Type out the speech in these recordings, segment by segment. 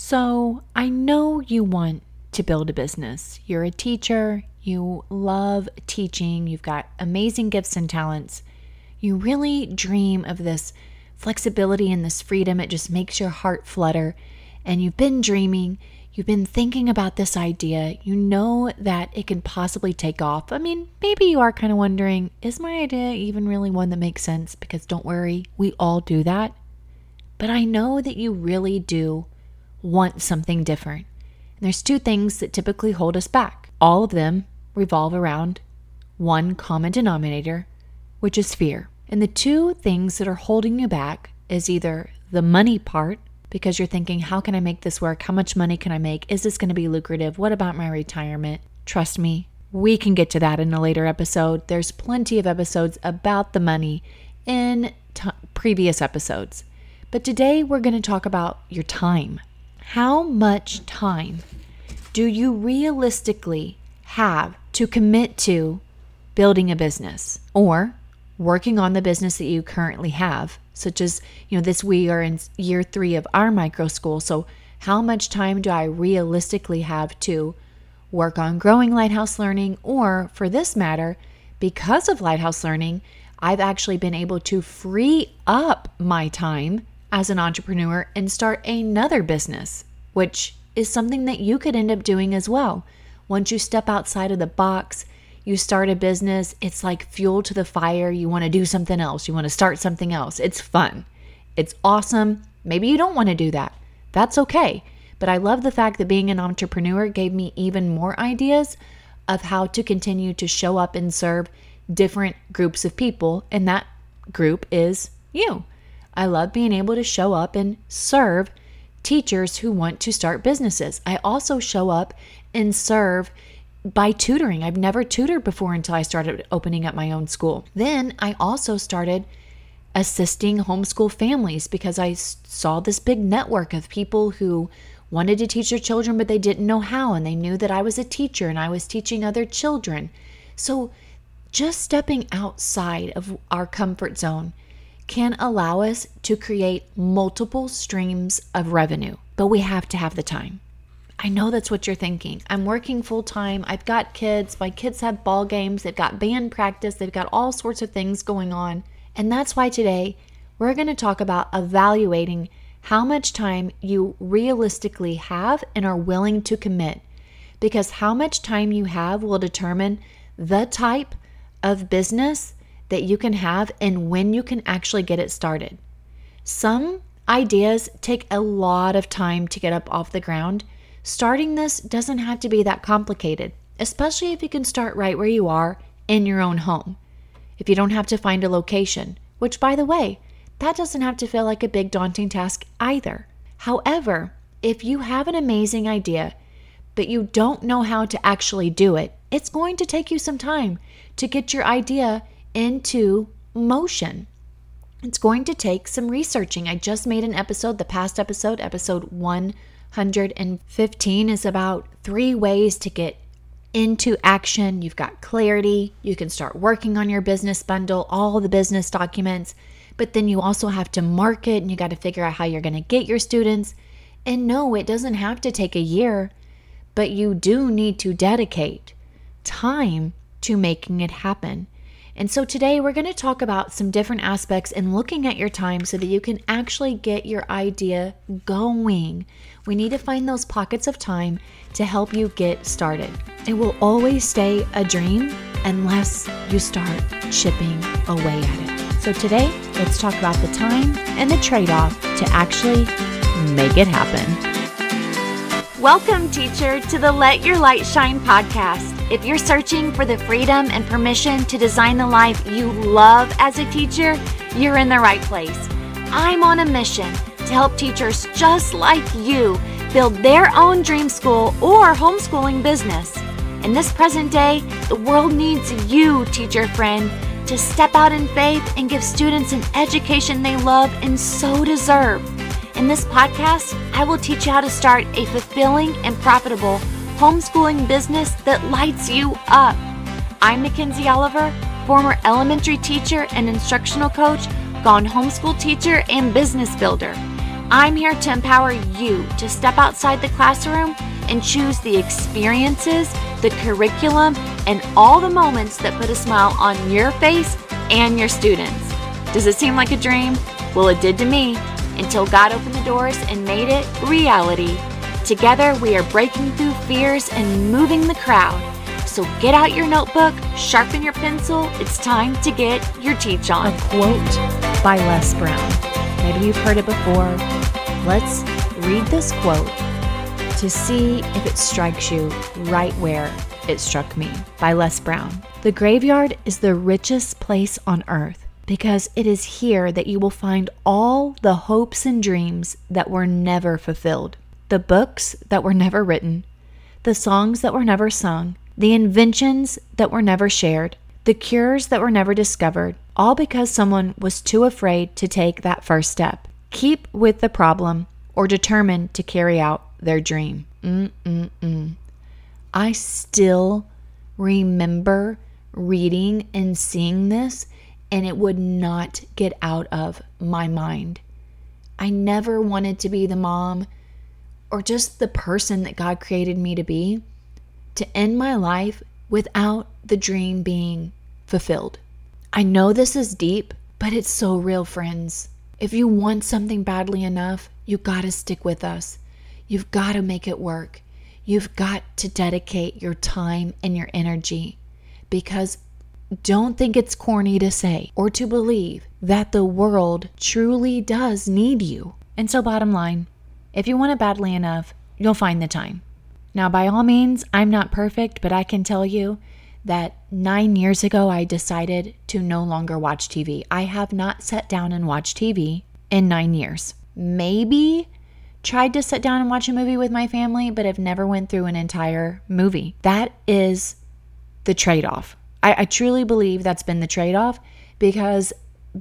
So, I know you want to build a business. You're a teacher, you love teaching, you've got amazing gifts and talents. You really dream of this flexibility and this freedom. It just makes your heart flutter. And you've been dreaming, you've been thinking about this idea. You know that it can possibly take off. I mean, maybe you are kind of wondering is my idea even really one that makes sense? Because don't worry, we all do that. But I know that you really do want something different. And there's two things that typically hold us back. All of them revolve around one common denominator, which is fear. And the two things that are holding you back is either the money part, because you're thinking, how can I make this work? How much money can I make? Is this going to be lucrative? What about my retirement? Trust me, we can get to that in a later episode. There's plenty of episodes about the money in t- previous episodes. But today we're going to talk about your time. How much time do you realistically have to commit to building a business or working on the business that you currently have? Such as, you know, this we are in year three of our micro school. So, how much time do I realistically have to work on growing Lighthouse Learning? Or, for this matter, because of Lighthouse Learning, I've actually been able to free up my time as an entrepreneur and start another business, which is something that you could end up doing as well. Once you step outside of the box, you start a business, it's like fuel to the fire. You want to do something else, you want to start something else. It's fun, it's awesome. Maybe you don't want to do that. That's okay. But I love the fact that being an entrepreneur gave me even more ideas of how to continue to show up and serve different groups of people. And that group is you. I love being able to show up and serve teachers who want to start businesses. I also show up and serve by tutoring. I've never tutored before until I started opening up my own school. Then I also started assisting homeschool families because I saw this big network of people who wanted to teach their children, but they didn't know how. And they knew that I was a teacher and I was teaching other children. So just stepping outside of our comfort zone can allow us to create multiple streams of revenue, but we have to have the time. I know that's what you're thinking. I'm working full time. I've got kids. My kids have ball games. They've got band practice. They've got all sorts of things going on. And that's why today we're going to talk about evaluating how much time you realistically have and are willing to commit. Because how much time you have will determine the type of business that you can have and when you can actually get it started. Some ideas take a lot of time to get up off the ground. Starting this doesn't have to be that complicated, especially if you can start right where you are in your own home. If you don't have to find a location, which by the way, that doesn't have to feel like a big daunting task either. However, if you have an amazing idea, but you don't know how to actually do it, it's going to take you some time to get your idea into motion. It's going to take some researching. I just made an episode, the past episode, episode 115, is about three ways to get into action. You've got clarity, you can start working on your business bundle, all the business documents, but then you also have to market and you got to figure out how you're going to get your students. And no, it doesn't have to take a year, but you do need to dedicate time to making it happen. And so today we're going to talk about some different aspects and looking at your time so that you can actually get your idea going. We need to find those pockets of time to help you get started. It will always stay a dream unless you start chipping away at it. So today, let's talk about the time and the trade off to actually make it happen. Welcome, teacher, to the Let Your Light Shine podcast. If you're searching for the freedom and permission to design the life you love as a teacher, you're in the right place. I'm on a mission to help teachers just like you build their own dream school or homeschooling business. In this present day, the world needs you, teacher friend, to step out in faith and give students an education they love and so deserve. In this podcast, I will teach you how to start a fulfilling and profitable homeschooling business that lights you up. I'm Mackenzie Oliver, former elementary teacher and instructional coach, gone homeschool teacher and business builder. I'm here to empower you to step outside the classroom and choose the experiences, the curriculum, and all the moments that put a smile on your face and your students. Does it seem like a dream? Well, it did to me until God opened the doors and made it reality. Together, we are breaking through fears and moving the crowd. So get out your notebook, sharpen your pencil. It's time to get your teach on. A quote by Les Brown. Maybe you've heard it before. Let's read this quote to see if it strikes you right where it struck me by Les Brown. The graveyard is the richest place on earth because it is here that you will find all the hopes and dreams that were never fulfilled, the books that were never written, the songs that were never sung, the inventions that were never shared, the cures that were never discovered, all because someone was too afraid to take that first step. Keep with the problem or determined to carry out their dream. Mm-mm-mm. I still remember reading and seeing this and it would not get out of my mind. I never wanted to be the mom or just the person that God created me to be to end my life without the dream being fulfilled. I know this is deep, but it's so real, friends. If you want something badly enough, you gotta stick with us. You've gotta make it work. You've got to dedicate your time and your energy because don't think it's corny to say or to believe that the world truly does need you. And so, bottom line, if you want it badly enough, you'll find the time. Now, by all means, I'm not perfect, but I can tell you that nine years ago, I decided to no longer watch TV. I have not sat down and watched TV in nine years. Maybe tried to sit down and watch a movie with my family, but have never went through an entire movie. That is the trade off. I, I truly believe that's been the trade off because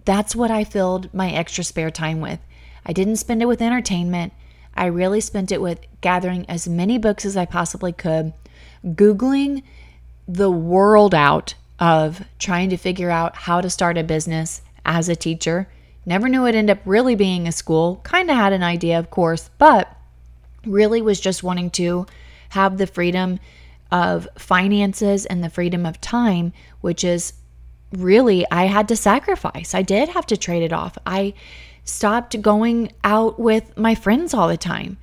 that's what I filled my extra spare time with. I didn't spend it with entertainment. I really spent it with gathering as many books as I possibly could, Googling the world out of trying to figure out how to start a business as a teacher. Never knew it ended up really being a school. Kind of had an idea, of course, but really was just wanting to have the freedom of finances and the freedom of time, which is really, I had to sacrifice. I did have to trade it off. I stopped going out with my friends all the time.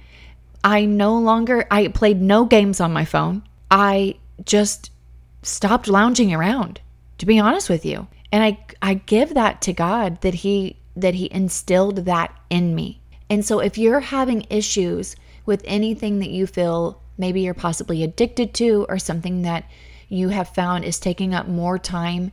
I no longer, I played no games on my phone. I just stopped lounging around, to be honest with you. And I, I give that to God that He, that He instilled that in me. And so if you're having issues with anything that you feel maybe you're possibly addicted to or something that you have found is taking up more time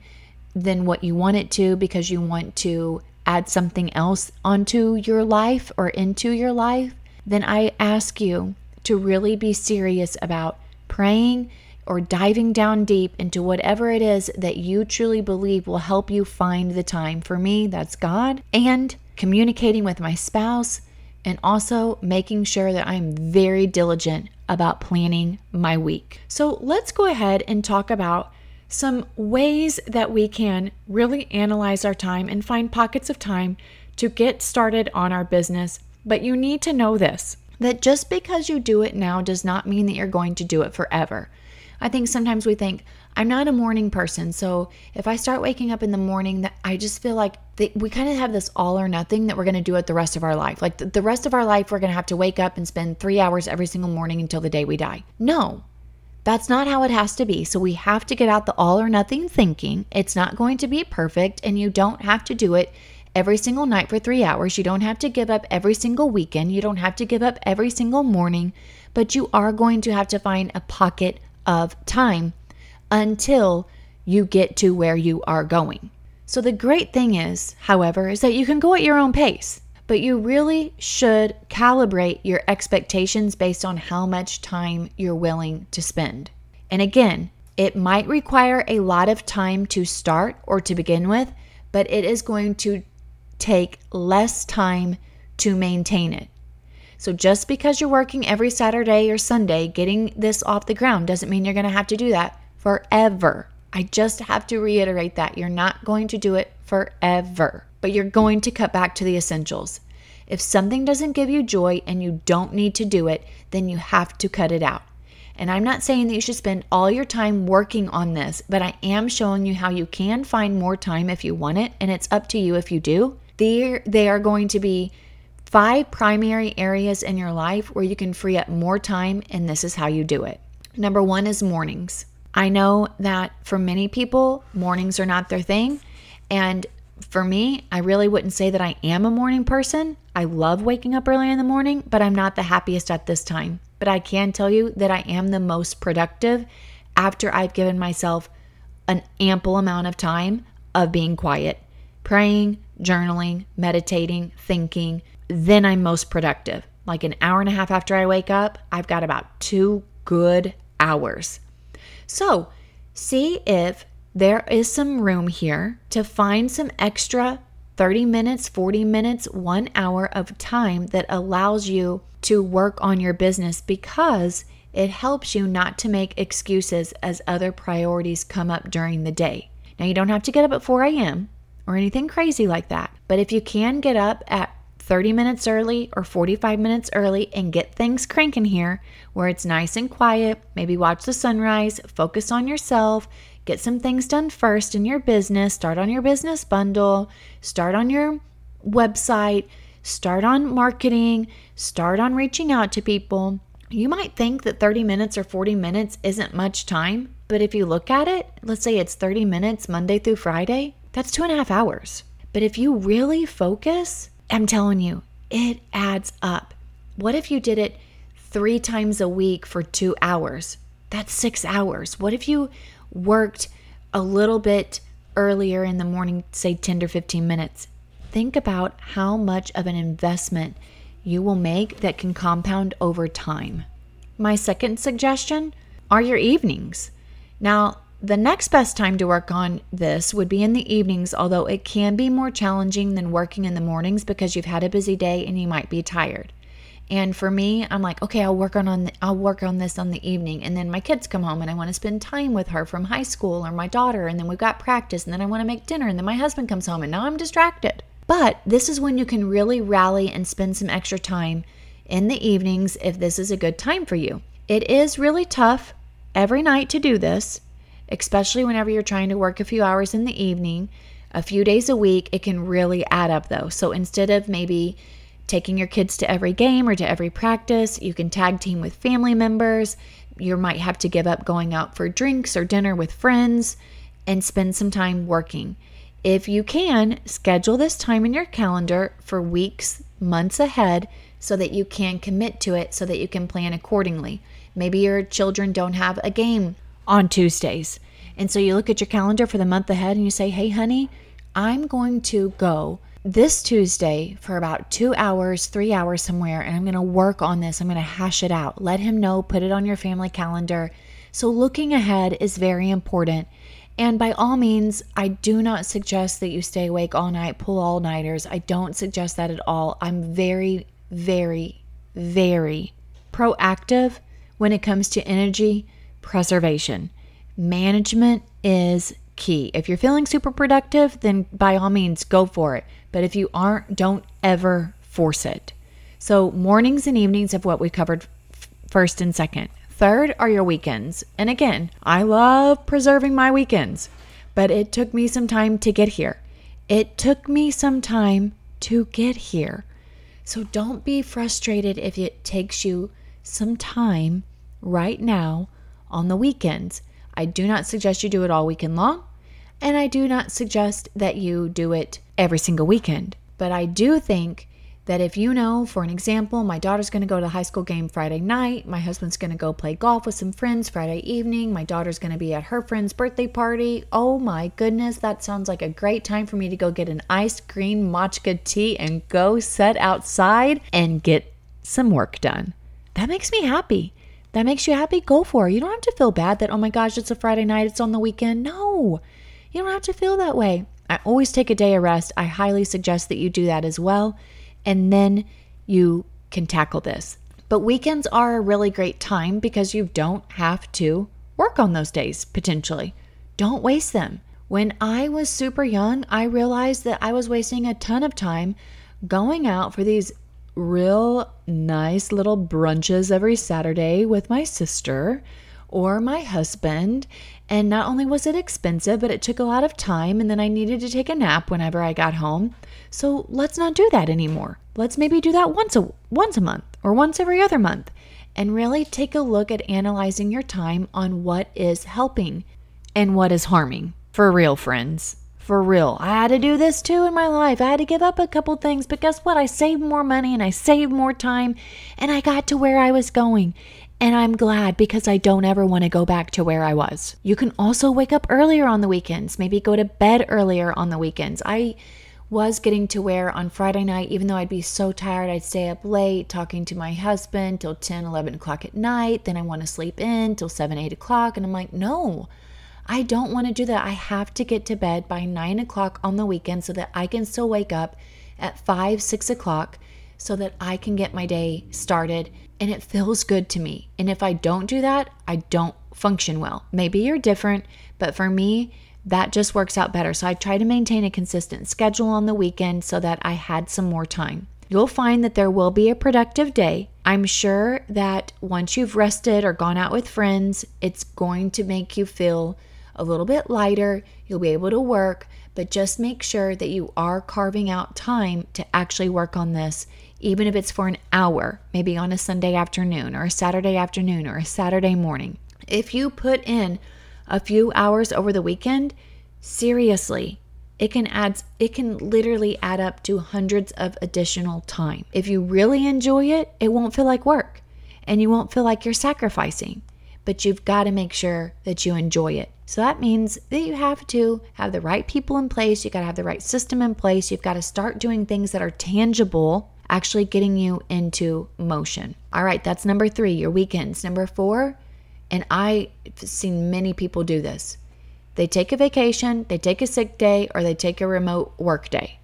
than what you want it to because you want to add something else onto your life or into your life, then I ask you to really be serious about praying or diving down deep into whatever it is that you truly believe will help you find the time. For me, that's God, and communicating with my spouse, and also making sure that I'm very diligent about planning my week. So let's go ahead and talk about some ways that we can really analyze our time and find pockets of time to get started on our business. But you need to know this that just because you do it now does not mean that you're going to do it forever. I think sometimes we think, I'm not a morning person. So if I start waking up in the morning, that I just feel like they, we kind of have this all or nothing that we're going to do it the rest of our life. Like the, the rest of our life, we're going to have to wake up and spend three hours every single morning until the day we die. No, that's not how it has to be. So we have to get out the all or nothing thinking. It's not going to be perfect, and you don't have to do it every single night for three hours. You don't have to give up every single weekend. You don't have to give up every single morning, but you are going to have to find a pocket of time until you get to where you are going. So, the great thing is, however, is that you can go at your own pace, but you really should calibrate your expectations based on how much time you're willing to spend. And again, it might require a lot of time to start or to begin with, but it is going to take less time to maintain it. So just because you're working every Saturday or Sunday getting this off the ground doesn't mean you're going to have to do that forever. I just have to reiterate that you're not going to do it forever, but you're going to cut back to the essentials. If something doesn't give you joy and you don't need to do it, then you have to cut it out. And I'm not saying that you should spend all your time working on this, but I am showing you how you can find more time if you want it, and it's up to you if you do. There, they are going to be five primary areas in your life where you can free up more time, and this is how you do it. Number one is mornings. I know that for many people, mornings are not their thing. And for me, I really wouldn't say that I am a morning person. I love waking up early in the morning, but I'm not the happiest at this time. But I can tell you that I am the most productive after I've given myself an ample amount of time of being quiet, praying, journaling, meditating, thinking. Then I'm most productive. Like an hour and a half after I wake up, I've got about two good hours. So, see if there is some room here to find some extra 30 minutes, 40 minutes, one hour of time that allows you to work on your business because it helps you not to make excuses as other priorities come up during the day. Now, you don't have to get up at 4 a.m. or anything crazy like that, but if you can get up at 30 minutes early or 45 minutes early and get things cranking here where it's nice and quiet, maybe watch the sunrise, focus on yourself, Get some things done first in your business. Start on your business bundle, start on your website, start on marketing, start on reaching out to people. You might think that 30 minutes or 40 minutes isn't much time, but if you look at it, let's say it's 30 minutes Monday through Friday, that's two and a half hours. But if you really focus, I'm telling you, it adds up. What if you did it three times a week for two hours? That's six hours. What if you worked a little bit earlier in the morning, say 10 to 15 minutes, think about how much of an investment you will make that can compound over time. My second suggestion are your evenings. Now, the next best time to work on this would be in the evenings, although it can be more challenging than working in the mornings because you've had a busy day and you might be tired. And for me, I'm like, okay, I'll work on, on the, I'll work on this on the evening. And then my kids come home and I want to spend time with her from high school or my daughter. And then we've got practice. And then I want to make dinner. And then my husband comes home and now I'm distracted. But this is when you can really rally and spend some extra time in the evenings if this is a good time for you. It is really tough every night to do this, especially whenever you're trying to work a few hours in the evening. A few days a week, it can really add up though. So instead of maybe taking your kids to every game or to every practice. You can tag team with family members. You might have to give up going out for drinks or dinner with friends and spend some time working. If you can, schedule this time in your calendar for weeks, months ahead so that you can commit to it so that you can plan accordingly. Maybe your children don't have a game on Tuesdays. And so you look at your calendar for the month ahead and you say, hey, honey, I'm going to go this Tuesday for about two hours, three hours somewhere, and I'm going to work on this. I'm going to hash it out. Let him know, put it on your family calendar. So, looking ahead is very important. And by all means, I do not suggest that you stay awake all night, pull all nighters. I don't suggest that at all. I'm very, very, very proactive when it comes to energy preservation. Management is key. If you're feeling super productive, then by all means, go for it. But if you aren't, don't ever force it. So, mornings and evenings of what we covered first and second. Third are your weekends. And again, I love preserving my weekends, but it took me some time to get here. It took me some time to get here. So don't be frustrated if it takes you some time right now on the weekends. I do not suggest you do it all weekend long. And I do not suggest that you do it every single weekend. But I do think that if you know, for an example, my daughter's going to go to the high school game Friday night, my husband's going to go play golf with some friends Friday evening, my daughter's going to be at her friend's birthday party. Oh my goodness, that sounds like a great time for me to go get an ice green matcha tea and go sit outside and get some work done. That makes me happy. That makes you happy? Go for it. You don't have to feel bad that, oh my gosh, it's a Friday night, it's on the weekend. No. You don't have to feel that way. I always take a day of rest. I highly suggest that you do that as well. And then you can tackle this. But weekends are a really great time because you don't have to work on those days potentially. Don't waste them. When I was super young, I realized that I was wasting a ton of time going out for these real nice little brunches every Saturday with my sister or my husband. And not only was it expensive, but it took a lot of time. And then I needed to take a nap whenever I got home. So let's not do that anymore. Let's maybe do that once a once a month or once every other month. And really take a look at analyzing your time on what is helping and what is harming. For real, friends. For real. I had to do this too in my life. I had to give up a couple things, but guess what? I saved more money and I saved more time and I got to where I was going. And I'm glad because I don't ever want to go back to where I was. You can also wake up earlier on the weekends, maybe go to bed earlier on the weekends. I was getting to where on Friday night, even though I'd be so tired, I'd stay up late talking to my husband till 10, 11 o'clock at night. Then I want to sleep in till 7, 8 o'clock. And I'm like, no, I don't want to do that. I have to get to bed by 9 o'clock on the weekend so that I can still wake up at 5, 6 o'clock so that I can get my day started and it feels good to me. And if I don't do that, I don't function well. Maybe you're different, but for me, that just works out better. So I try to maintain a consistent schedule on the weekend so that I had some more time. You'll find that there will be a productive day. I'm sure that once you've rested or gone out with friends, it's going to make you feel a little bit lighter. You'll be able to work, but just make sure that you are carving out time to actually work on this even if it's for an hour, maybe on a Sunday afternoon or a Saturday afternoon or a Saturday morning. If you put in a few hours over the weekend, seriously, it can add it can literally add up to hundreds of additional time. If you really enjoy it, it won't feel like work and you won't feel like you're sacrificing. But you've got to make sure that you enjoy it. So that means that you have to have the right people in place, you got to have the right system in place, you've got to start doing things that are tangible actually getting you into motion. All right, that's number three, your weekends. Number four, and I've seen many people do this they take a vacation, they take a sick day, or they take a remote work day.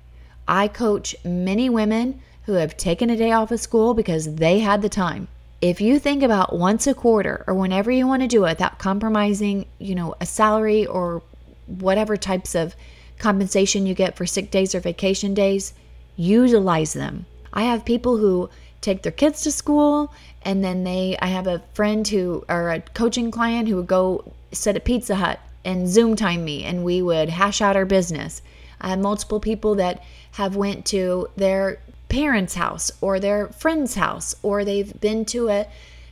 I coach many women who have taken a day off of school because they had the time. If you think about once a quarter or whenever you want to do it without compromising, you know, a salary or whatever types of compensation you get for sick days or vacation days, utilize them. I have people who take their kids to school and then they I have a friend who or a coaching client who would go sit at Pizza Hut and Zoom time me and we would hash out our business. I have multiple people that have went to their parents' house or their friend's house or they've been to a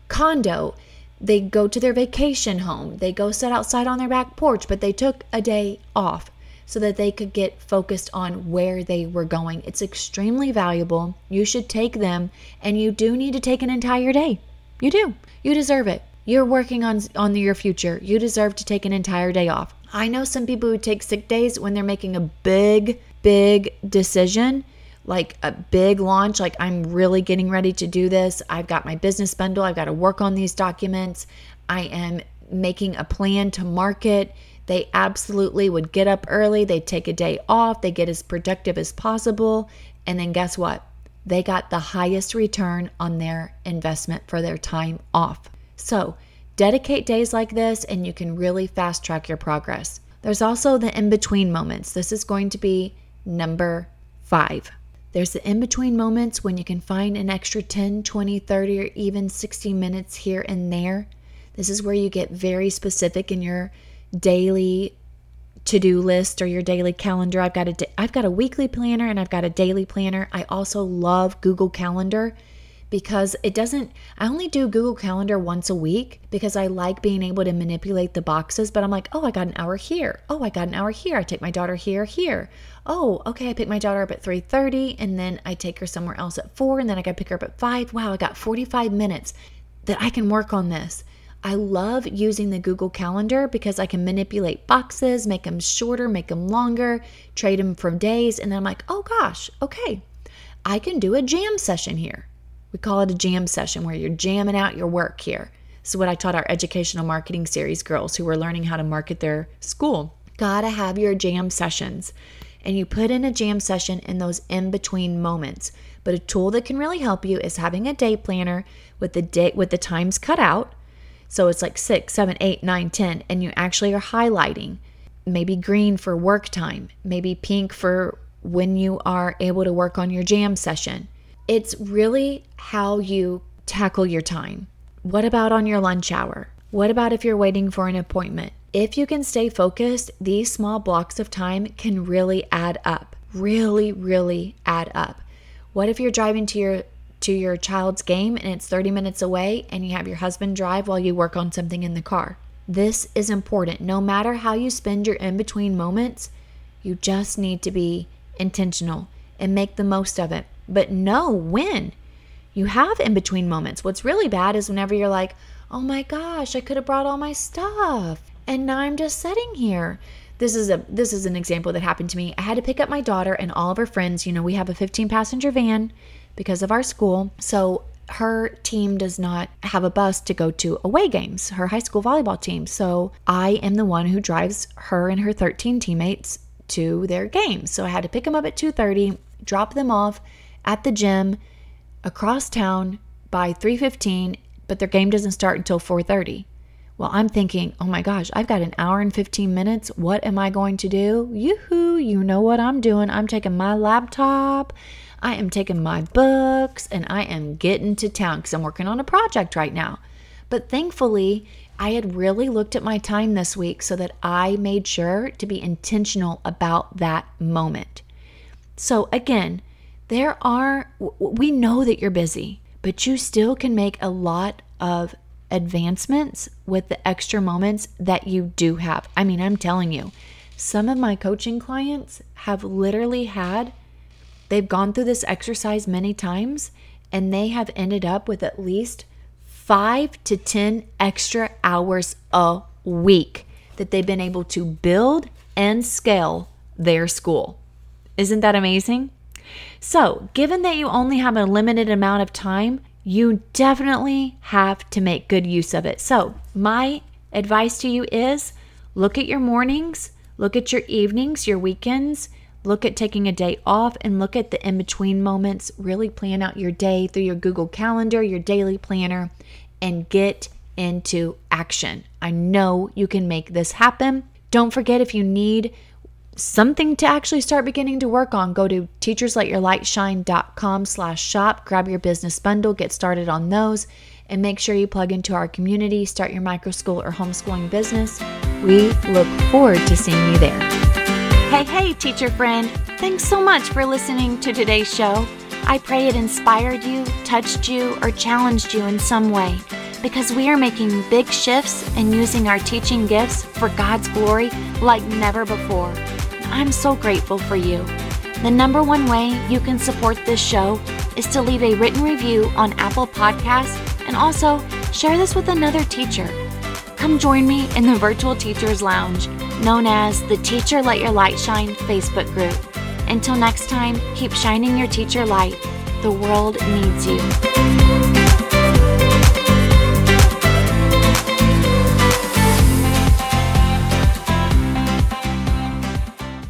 condo. They go to their vacation home. They go sit outside on their back porch, but they took a day off so that they could get focused on where they were going. It's extremely valuable. You should take them, and you do need to take an entire day. You do. You deserve it. You're working on on your future. You deserve to take an entire day off. I know some people who take sick days when they're making a big, big decision, like a big launch, like I'm really getting ready to do this. I've got my business bundle. I've got to work on these documents. I am making a plan to market they absolutely would get up early, they'd take a day off, they get as productive as possible. And then guess what? They got the highest return on their investment for their time off. So, dedicate days like this and you can really fast track your progress. There's also the in between moments. This is going to be number five. There's the in between moments when you can find an extra 10, 20, 30, or even 60 minutes here and there. This is where you get very specific in your daily to-do list or your daily calendar. I've got a I've got a weekly planner and I've got a daily planner. I also love Google Calendar because it doesn't I only do Google Calendar once a week because I like being able to manipulate the boxes, but I'm like, "Oh, I got an hour here. Oh, I got an hour here. I take my daughter here, here. Oh, okay, I pick my daughter up at 3:30 and then I take her somewhere else at 4 and then I got to pick her up at 5. Wow, I got 45 minutes that I can work on this. I love using the Google Calendar because I can manipulate boxes, make them shorter, make them longer, trade them from days. And then I'm like, oh gosh, okay, I can do a jam session here. We call it a jam session where you're jamming out your work here. This is what I taught our educational marketing series girls who were learning how to market their school. Gotta have your jam sessions. And you put in a jam session in those in between moments. But a tool that can really help you is having a day planner with the date with the times cut out so it's like six, seven, eight, nine, ten, and you actually are highlighting maybe green for work time, maybe pink for when you are able to work on your jam session. It's really how you tackle your time. What about on your lunch hour? What about if you're waiting for an appointment? If you can stay focused, these small blocks of time can really add up. Really, really add up. What if you're driving to your to your child's game and it's 30 minutes away and you have your husband drive while you work on something in the car? This is important. No matter how you spend your in between moments, you just need to be intentional and make the most of it. But know when you have in between moments. What's really bad is whenever you're like, oh my gosh, I could have brought all my stuff and now I'm just sitting here. This is a this is an example that happened to me. I had to pick up my daughter and all of her friends. You know, we have a 15 passenger van because of our school. So her team does not have a bus to go to away games, her high school volleyball team. So I am the one who drives her and her 13 teammates to their games. So I had to pick them up at 2:30, drop them off at the gym across town by 3:15, but their game doesn't start until 4:30. Well, I'm thinking, oh my gosh, I've got an hour and 15 minutes. What am I going to do? Yoo-hoo, you know what I'm doing. I'm taking my laptop, I am taking my books, and I am getting to town because I'm working on a project right now. But thankfully, I had really looked at my time this week so that I made sure to be intentional about that moment. So, again, there are, we know that you're busy, but you still can make a lot of advancements with the extra moments that you do have. I mean, I'm telling you, some of my coaching clients have literally had, they've gone through this exercise many times and they have ended up with at least five to 10 extra hours a week that they've been able to build and scale their school. Isn't that amazing? So, given that you only have a limited amount of time, you definitely have to make good use of it. So, my advice to you is look at your mornings, look at your evenings, your weekends, look at taking a day off, and look at the in between moments. Really plan out your day through your Google Calendar, your daily planner, and get into action. I know you can make this happen. Don't forget if you need something to actually start beginning to work on, go to teachersletyourlightshine.com slash shop, grab your business bundle, get started on those, and make sure you plug into our community, start your micro school or homeschooling business. We look forward to seeing you there. Hey, hey, teacher friend. Thanks so much for listening to today's show. I pray it inspired you, touched you, or challenged you in some way because we are making big shifts and using our teaching gifts for God's glory like never before. I'm so grateful for you. The number one way you can support this show is to leave a written review on Apple Podcasts and also share this with another teacher. Come join me in the Virtual Teachers Lounge, known as the Teacher Let Your Light Shine Facebook group. Until next time, keep shining your teacher light. The world needs you.